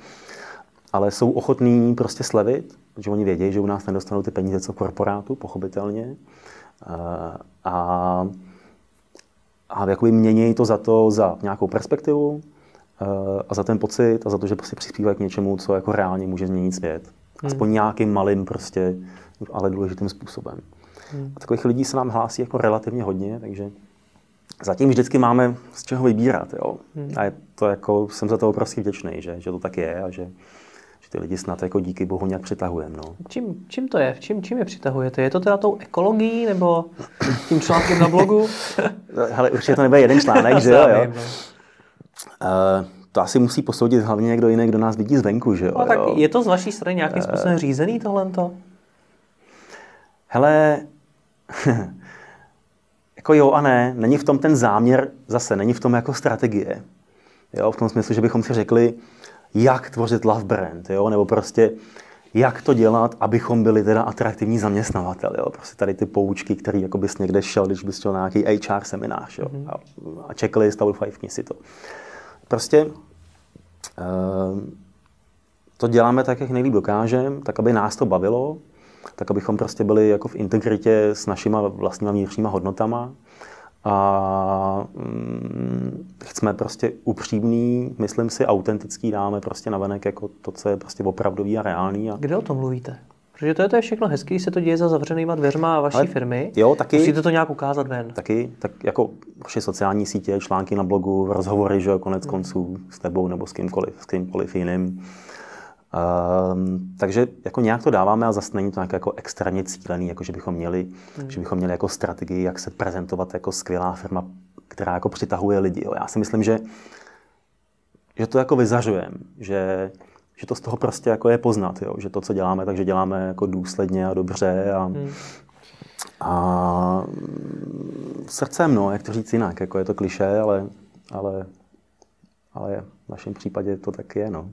Ale jsou ochotní prostě slevit, že oni vědí, že u nás nedostanou ty peníze co korporátu, pochopitelně. Eh, a, a jakoby mění to za to, za nějakou perspektivu, a za ten pocit a za to, že prostě přispívají k něčemu, co jako reálně může změnit svět. Hmm. Aspoň nějakým malým prostě, ale důležitým způsobem. Hmm. A takových lidí se nám hlásí jako relativně hodně, takže zatím vždycky máme z čeho vybírat. Jo? Hmm. A je to jako, jsem za to obrovský vděčný, že, že to tak je a že, že ty lidi snad jako díky bohu nějak přitahujeme. No. Čím, čím to je? Čím, čím je přitahujete? Je to teda tou ekologií nebo tím článkem na blogu? <laughs> Hele, určitě to nebude jeden článek, <laughs> že jo? jo? Uh, to asi musí posoudit hlavně někdo jiný, kdo nás vidí zvenku, že jo? No, tak je to z vaší strany nějakým způsobem uh, řízený tohle? Hele, <laughs> jako jo a ne, není v tom ten záměr, zase není v tom jako strategie. Jo, v tom smyslu, že bychom si řekli, jak tvořit love brand, jo, nebo prostě jak to dělat, abychom byli teda atraktivní zaměstnavatel. Jo? Prostě tady ty poučky, které jako bys někde šel, když bys chtěl nějaký HR seminář. Jo? Mm-hmm. A, a checklist a si to. Prostě uh, to děláme tak, jak nejlíp dokážeme, tak, aby nás to bavilo, tak, abychom prostě byli jako v integritě s našima vlastníma vnitřníma hodnotama a mm, jsme prostě upřímný, myslím si, autentický, dáme prostě navenek jako to, co je prostě opravdový a reálný. A... Kde o tom mluvíte? Protože to je, to je všechno hezký, když se to děje za zavřenýma dveřma vaší Ale, firmy. Jo, taky. Musíte to nějak ukázat ven. Taky, tak jako vaše sociální sítě, články na blogu, rozhovory, že jo, konec hmm. konců s tebou nebo s kýmkoliv, s kýmkoliv jiným. Um, takže jako nějak to dáváme a zase není to nějak jako extrémně cílený, jako že bychom měli, hmm. že bychom měli jako strategii, jak se prezentovat jako skvělá firma, která jako přitahuje lidi. Jo. Já si myslím, že, že to jako vyzařujeme, že, že to z toho prostě jako je poznat, jo. že to, co děláme, takže děláme jako důsledně a dobře a, hmm. a srdcem, no, jak to říct jinak, jako je to kliše, ale, ale, ale v našem případě to tak je, no.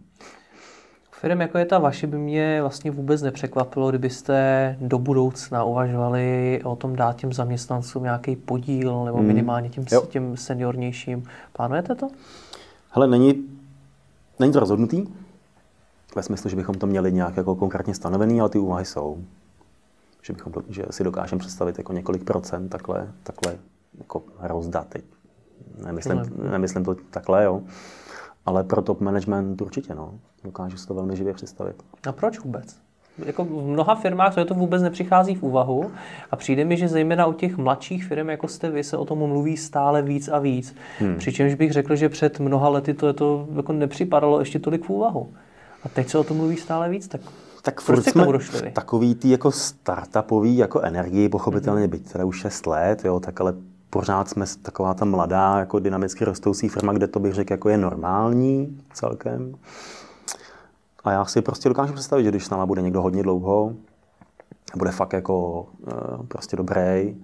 Firm jako je ta vaše by mě vlastně vůbec nepřekvapilo, kdybyste do budoucna uvažovali o tom dát těm zaměstnancům nějaký podíl nebo hmm. minimálně těm, těm seniornějším. Plánujete to? Hele, není, není to rozhodnutý, ve smyslu, že bychom to měli nějak jako konkrétně stanovený, ale ty úvahy jsou. Že, bychom to, že si dokážeme představit jako několik procent takhle, takhle jako rozdat. Teď nemyslím, nemyslím to takhle, jo. Ale pro top management určitě, no. Dokážu si to velmi živě představit. A proč vůbec? Jako v mnoha firmách to, to vůbec nepřichází v úvahu a přijde mi, že zejména u těch mladších firm, jako jste vy, se o tom mluví stále víc a víc. Hmm. Přičemž bych řekl, že před mnoha lety to, to jako nepřipadalo ještě tolik v úvahu. A teď se o tom mluví stále víc, tak tak furt jsme došli? takový tý jako startupový jako energii, pochopitelně, mm-hmm. byť teda už 6 let, jo, tak ale pořád jsme taková ta mladá, jako dynamicky rostoucí firma, kde to bych řekl, jako je normální celkem. A já si prostě dokážu představit, že když s náma bude někdo hodně dlouho, bude fakt jako uh, prostě dobrý,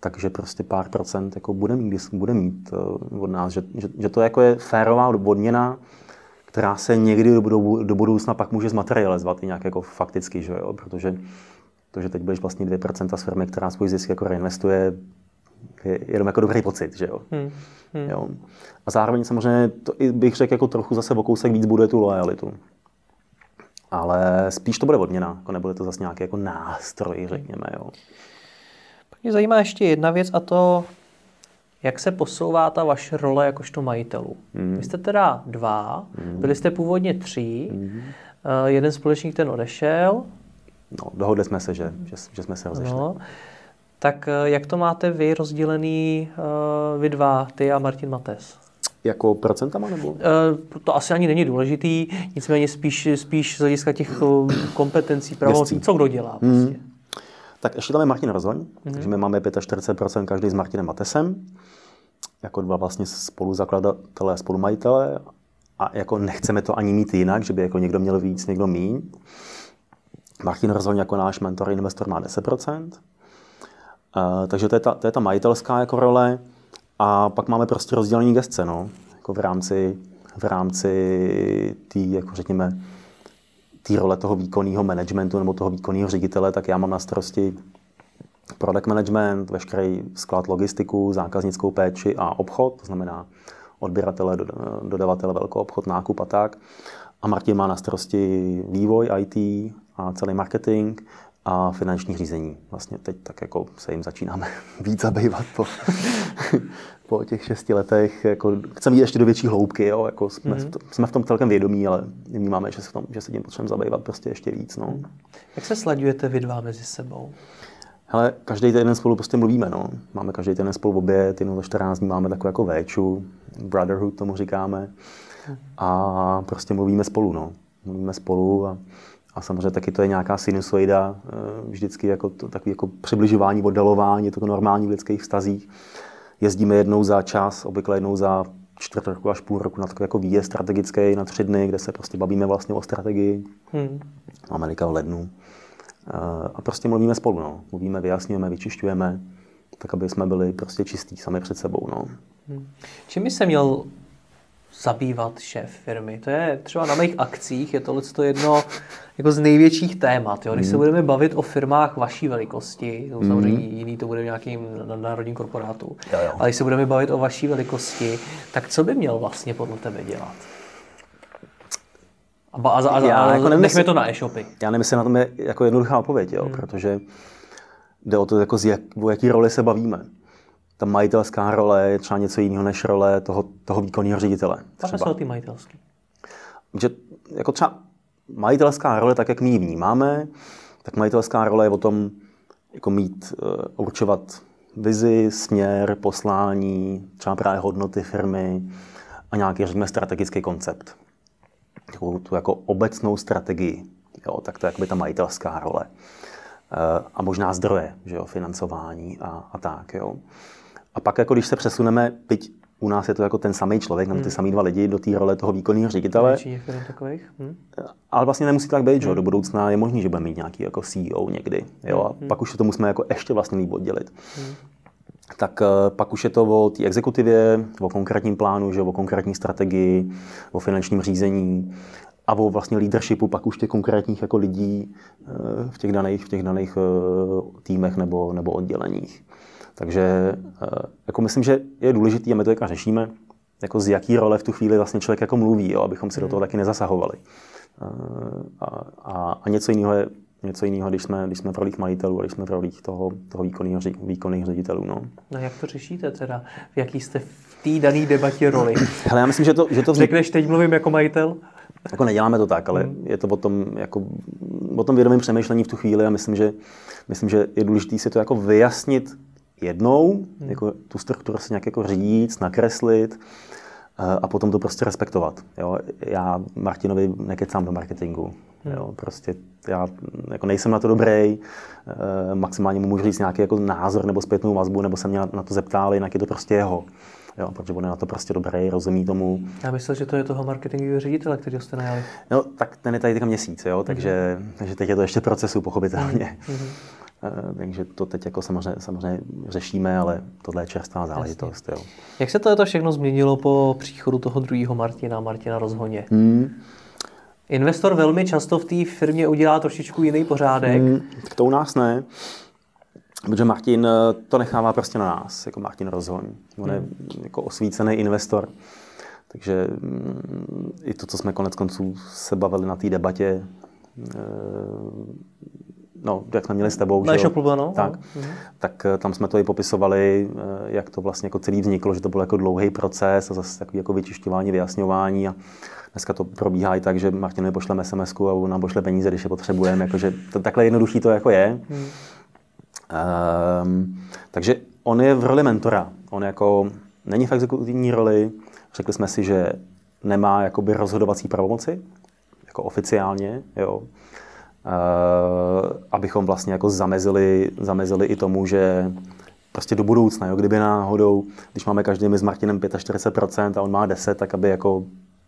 takže prostě pár procent jako bude mít, bude mít uh, od nás, že, že, že, to jako je férová odměna, která se někdy do, do, do budoucna pak může zmaterializovat i nějak jako fakticky, že jo? protože to, že teď budeš vlastně 2% z firmy, která svůj zisk jako reinvestuje, je jenom jako dobrý pocit, že jo. Hmm. Hmm. jo. A zároveň samozřejmě to i bych řekl jako trochu zase o kousek víc buduje tu lojalitu. Ale spíš to bude odměna, jako nebude to zase nějaký jako nástroj, řekněme. Jo. Pak mě zajímá ještě jedna věc a to, jak se posouvá ta vaše role jakožto majitelů. Mm. Vy jste teda dva, mm. byli jste původně tři, mm. uh, jeden společník ten odešel. No, dohodli jsme se, že, že, že jsme se rozešli. No. Tak uh, jak to máte vy rozdělený, uh, vy dva, ty a Martin Mates? Jako procentama nebo? Uh, to asi ani není důležitý, nicméně spíš, spíš z hlediska těch kompetencí, pravomocí, co kdo dělá. Mm. Tak ještě tam je Martin Rozoň, mm-hmm. takže my máme 45% každý s Martinem Matesem, jako dva vlastně spoluzakladatelé, spolumajitele a jako nechceme to ani mít jinak, že by jako někdo měl víc, někdo míň. Martin Rozoň jako náš mentor, investor má 10%. Uh, eh, takže to je, ta, to je ta majitelská jako role. A pak máme prostě rozdělení gestce, no, jako v rámci, v rámci té, jako řekněme, té role toho výkonného managementu nebo toho výkonného ředitele, tak já mám na starosti product management, veškerý sklad logistiku, zákaznickou péči a obchod, to znamená odběratele, dodavatele, velkou obchod, nákup a tak. A Martin má na starosti vývoj IT a celý marketing a finanční řízení. Vlastně teď tak jako se jim začínáme <laughs> víc zabývat po, <laughs> po těch šesti letech. Jako, chceme jít ještě do větší hloubky, jo? Jako jsme, mm-hmm. v tom, jsme v tom celkem vědomí, ale vnímáme, že se, v tom, že se tím potřebujeme zabývat prostě ještě víc. No. Jak se sledujete vy dva mezi sebou? Hele, každý den spolu prostě mluvíme, no. Máme každý den spolu oběd, jednou za 14 dní máme takovou jako véču, brotherhood tomu říkáme. A prostě mluvíme spolu, no. Mluvíme spolu a, a samozřejmě taky to je nějaká sinusoida, eh, vždycky jako to, takový jako přibližování, oddalování, to normální v lidských vztazích. Jezdíme jednou za čas, obvykle jednou za čtvrt roku až půl roku na takový jako výjezd strategický na tři dny, kde se prostě bavíme vlastně o strategii. Hmm. Amerika v lednu. Eh, a prostě mluvíme spolu, no. Mluvíme, vyjasňujeme, vyčišťujeme, tak aby jsme byli prostě čistí sami před sebou, no. Hmm. Čím by se měl zabývat šéf firmy? To je třeba na mých akcích, je tohle to jedno jako z největších témat. Jo? Když se budeme bavit o firmách vaší velikosti, to samozřejmě hmm. jiný to bude v nějakým národním korporátu, jo, jo. ale když se budeme bavit o vaší velikosti, tak co by měl vlastně podle tebe dělat? A, a, a, já, a jako nemysl... nechme to na e-shopy. Já nemyslím, na tom je jako jednoduchá odpověď, jo, hmm. protože jde o to, jako z jak, o jaký roli se bavíme. Ta majitelská role je třeba něco jiného než role toho, toho výkonného ředitele. Se o ty majitelský. Že jako třeba majitelská role, tak jak my ji vnímáme, tak majitelská role je o tom jako mít, uh, určovat vizi, směr, poslání, třeba právě hodnoty firmy a nějaký, řekněme, strategický koncept. takovou tu jako obecnou strategii, jo, tak to je jakoby ta majitelská role. Eh, a možná zdroje, že jo, financování a, a tak. Jo. A pak, jako když se přesuneme, byť u nás je to jako ten samý člověk, hmm. ty samý dva lidi do té role toho výkonného ředitele. takových. Hmm. Ale vlastně nemusí tak být, že hmm. do budoucna je možný, že budeme mít nějaký jako CEO někdy. Jo? A hmm. pak už se to musíme jako ještě vlastně líp oddělit. Hmm. Tak uh, pak už je to o té exekutivě, o konkrétním plánu, že o konkrétní strategii, o finančním řízení a o vlastně leadershipu pak už těch konkrétních jako lidí uh, v těch daných, v těch daných uh, týmech nebo, nebo odděleních. Takže eh, jako myslím, že je důležité, a my to teďka řešíme, jako z jaký role v tu chvíli vlastně člověk jako mluví, jo, abychom si do toho hmm. taky nezasahovali. Eh, a, a, a něco jiného je něco jiného, když jsme, když jsme v rolích majitelů a když jsme v rolích toho, toho výkonného, výkonných ředitelů. No. no. jak to řešíte teda? V jaký jste v té dané debatě roli? <clears throat> Hele, já myslím, že to... Že to vznik... Řekneš, teď mluvím jako majitel? Jako neděláme to tak, ale hmm. je to o tom, jako, o tom vědomém přemýšlení v tu chvíli a myslím, že, myslím, že je důležité si to jako vyjasnit jednou, hmm. jako tu strukturu si nějak jako říct, nakreslit eh, a potom to prostě respektovat. Jo? Já Martinovi nekecám do marketingu. Hmm. Jo? Prostě já jako nejsem na to dobrý, eh, maximálně mu můžu říct nějaký jako názor nebo zpětnou vazbu, nebo se mě na to zeptal, jinak je to prostě jeho. Jo, protože on je na to prostě dobrý, rozumí tomu. Já myslel, že to je toho marketingového ředitele, který jste najali. No, tak ten je tady teďka měsíc, jo, takže, mm-hmm. takže teď je to ještě procesu, pochopitelně. Mm-hmm. Eh, takže to teď jako samozřejmě, samozřejmě řešíme, ale tohle je čerstvá záležitost. Jo. Jak se to, to všechno změnilo po příchodu toho druhého Martina, Martina Rozhoně? Hmm. Investor velmi často v té firmě udělá trošičku jiný pořádek. Hmm, tak to u nás ne. Protože Martin eh, to nechává prostě na nás, jako Martin Rozhoň. On je hmm. jako osvícený investor. Takže mm, i to, co jsme konec konců se bavili na té debatě, eh, no, jak jsme měli s tebou, že jo? no. Tak, no. tak eh, tam jsme to i popisovali, eh, jak to vlastně jako celý vzniklo, že to byl jako dlouhý proces a zase takový jako vyčišťování, vyjasňování a dneska to probíhá i tak, že Martinovi pošleme sms a on nám pošle peníze, když je potřebujeme, jakože to, takhle jednoduchý to jako je. Hmm. Um, takže on je v roli mentora, on jako není v exekutivní roli, řekli jsme si, že nemá jakoby rozhodovací pravomoci, jako oficiálně, jo. Eh, abychom vlastně jako zamezili, zamezili i tomu, že prostě do budoucna, jo, kdyby náhodou, když máme každý my s Martinem 45% a on má 10, tak aby jako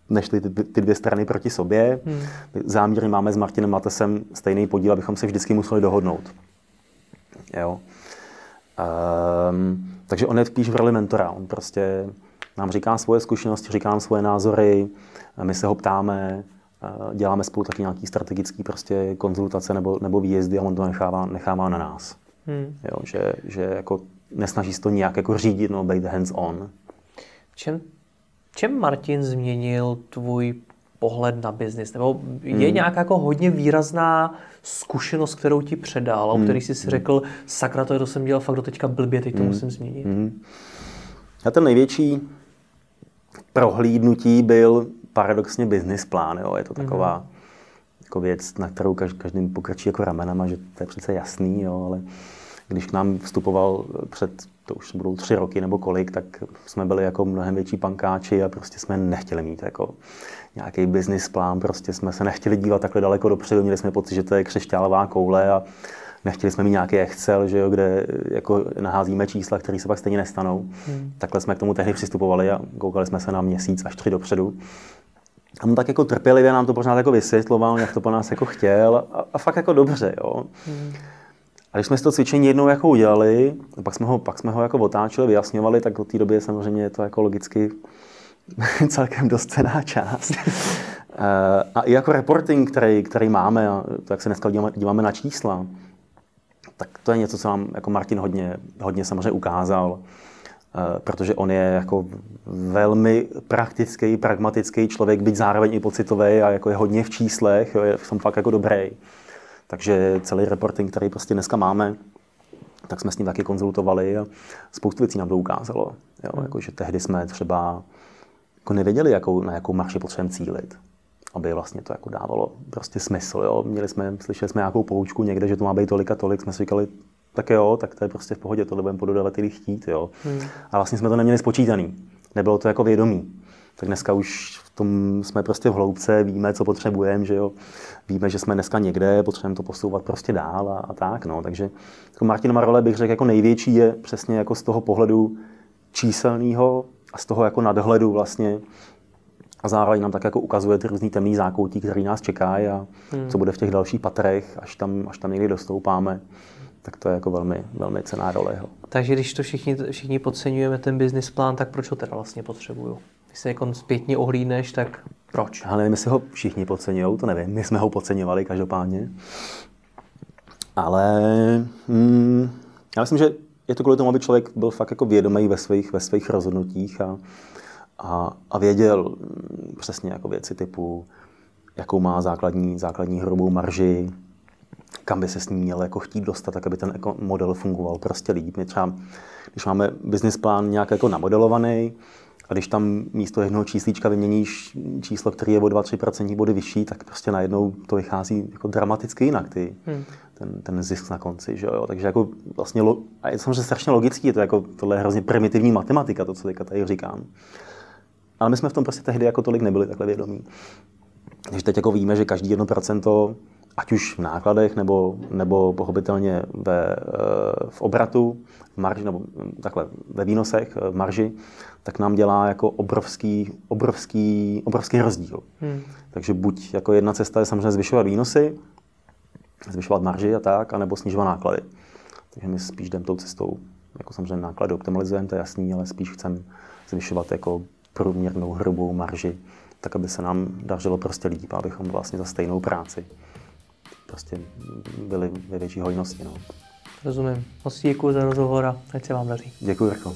nešly ty, ty dvě strany proti sobě. Hmm. Záměrně máme s Martinem Matesem stejný podíl, abychom se vždycky museli dohodnout. Jo. Um, takže on je spíš v roli mentora. On prostě nám říká svoje zkušenosti, říká nám svoje názory, my se ho ptáme, děláme spolu taky nějaký strategický prostě konzultace nebo, nebo výjezdy a on to nechává, nechává na nás. Hmm. Jo, že, že jako nesnaží se to nějak jako řídit, no, být hands on. Čem, čem Martin změnil tvůj pohled na biznis? Nebo je hmm. nějaká jako hodně výrazná zkušenost, kterou ti předal, hmm. o který jsi si hmm. řekl, sakra, to, je, to jsem dělal fakt do teďka blbě, teď to hmm. musím změnit. Hmm. A ten největší prohlídnutí byl paradoxně business plán. Jo. Je to taková mm-hmm. jako věc, na kterou každý pokračí jako ramenama, že to je přece jasný, jo, ale když k nám vstupoval před, to už budou tři roky nebo kolik, tak jsme byli jako mnohem větší pankáči a prostě jsme nechtěli mít jako nějaký business plán, prostě jsme se nechtěli dívat takhle daleko dopředu, měli jsme pocit, že to je křišťálová koule a nechtěli jsme mít nějaký Excel, že jo, kde jako naházíme čísla, které se pak stejně nestanou. Hmm. Takhle jsme k tomu tehdy přistupovali a koukali jsme se na měsíc až tři dopředu. A on tak jako trpělivě nám to pořád jako vysvětloval, jak to po nás jako chtěl a, a fakt jako dobře, jo. Hmm. A když jsme si to cvičení jednou jako udělali, pak jsme ho, pak jsme ho jako otáčeli, vyjasňovali, tak od té doby samozřejmě je to jako logicky <laughs> celkem dost cená část. <laughs> Eh, a i jako reporting, který, který máme, a to, jak se dneska díváme, díváme na čísla, tak to je něco, co nám jako Martin hodně, hodně samozřejmě ukázal. Eh, protože on je jako velmi praktický, pragmatický člověk, byť zároveň i pocitový a jako je hodně v číslech, jo, je v tom fakt jako dobrý. Takže celý reporting, který prostě dneska máme, tak jsme s ním taky konzultovali a spoustu věcí nám to ukázalo. Jo, hmm. jako, že tehdy jsme třeba jako nevěděli, jakou, na jakou marši potřebujeme cílit aby vlastně to jako dávalo prostě smysl. Jo. Měli jsme, slyšeli jsme nějakou poučku někde, že to má být tolik a tolik, jsme si říkali, tak jo, tak to je prostě v pohodě, tohle budeme po dodavateli chtít, jo. Hmm. A vlastně jsme to neměli spočítaný. Nebylo to jako vědomí. Tak dneska už tom jsme prostě v hloubce, víme, co potřebujeme, že jo. Víme, že jsme dneska někde, potřebujeme to posouvat prostě dál a, a tak, no. Takže jako Martinova role bych řekl jako největší je přesně jako z toho pohledu číselného a z toho jako nadhledu vlastně a zároveň nám tak jako ukazuje ty různý temný zákoutí, které nás čekají a hmm. co bude v těch dalších patrech, až tam, až tam někdy dostoupáme tak to je jako velmi, velmi cená role. Jo. Takže když to všichni, všichni podceňujeme ten business plán, tak proč ho teda vlastně potřebuju? Když se jako zpětně ohlídneš, tak proč? Ale nevím, jestli ho všichni podceňují, to nevím. My jsme ho podceňovali každopádně. Ale hmm, já myslím, že je to kvůli tomu, aby člověk byl fakt jako vědomý ve svých, ve svých rozhodnutích a, a, a věděl mm, přesně jako věci typu, jakou má základní, základní hrubou marži, kam by se s ní měl jako chtít dostat, tak aby ten jako model fungoval prostě líp. My třeba, když máme business plán nějak jako namodelovaný, a když tam místo jednoho číslíčka vyměníš číslo, které je o 2-3% body vyšší, tak prostě najednou to vychází jako dramaticky jinak, ty, hmm. ten, ten zisk na konci. Že jo? Takže jako vlastně, a je samozřejmě strašně logický, je to jako, tohle je hrozně primitivní matematika, to, co teďka tady říkám. Ale my jsme v tom prostě tehdy jako tolik nebyli takhle vědomí. Takže teď jako víme, že každý jedno procento ať už v nákladech nebo, nebo pochopitelně ve, eh, v obratu, v marži, nebo takhle ve výnosech, v marži, tak nám dělá jako obrovský, obrovský, obrovský rozdíl. Hmm. Takže buď jako jedna cesta je samozřejmě zvyšovat výnosy, zvyšovat marži a tak, anebo snižovat náklady. Takže my spíš jdeme tou cestou, jako samozřejmě náklady optimalizujeme, to je jasný, ale spíš chceme zvyšovat jako průměrnou hrubou marži, tak aby se nám dařilo prostě líp, abychom vlastně za stejnou práci prostě byly ve větší hojnosti. No. Rozumím. Moc děkuji za rozhovor a ať se vám daří. Děkuji, Jirko.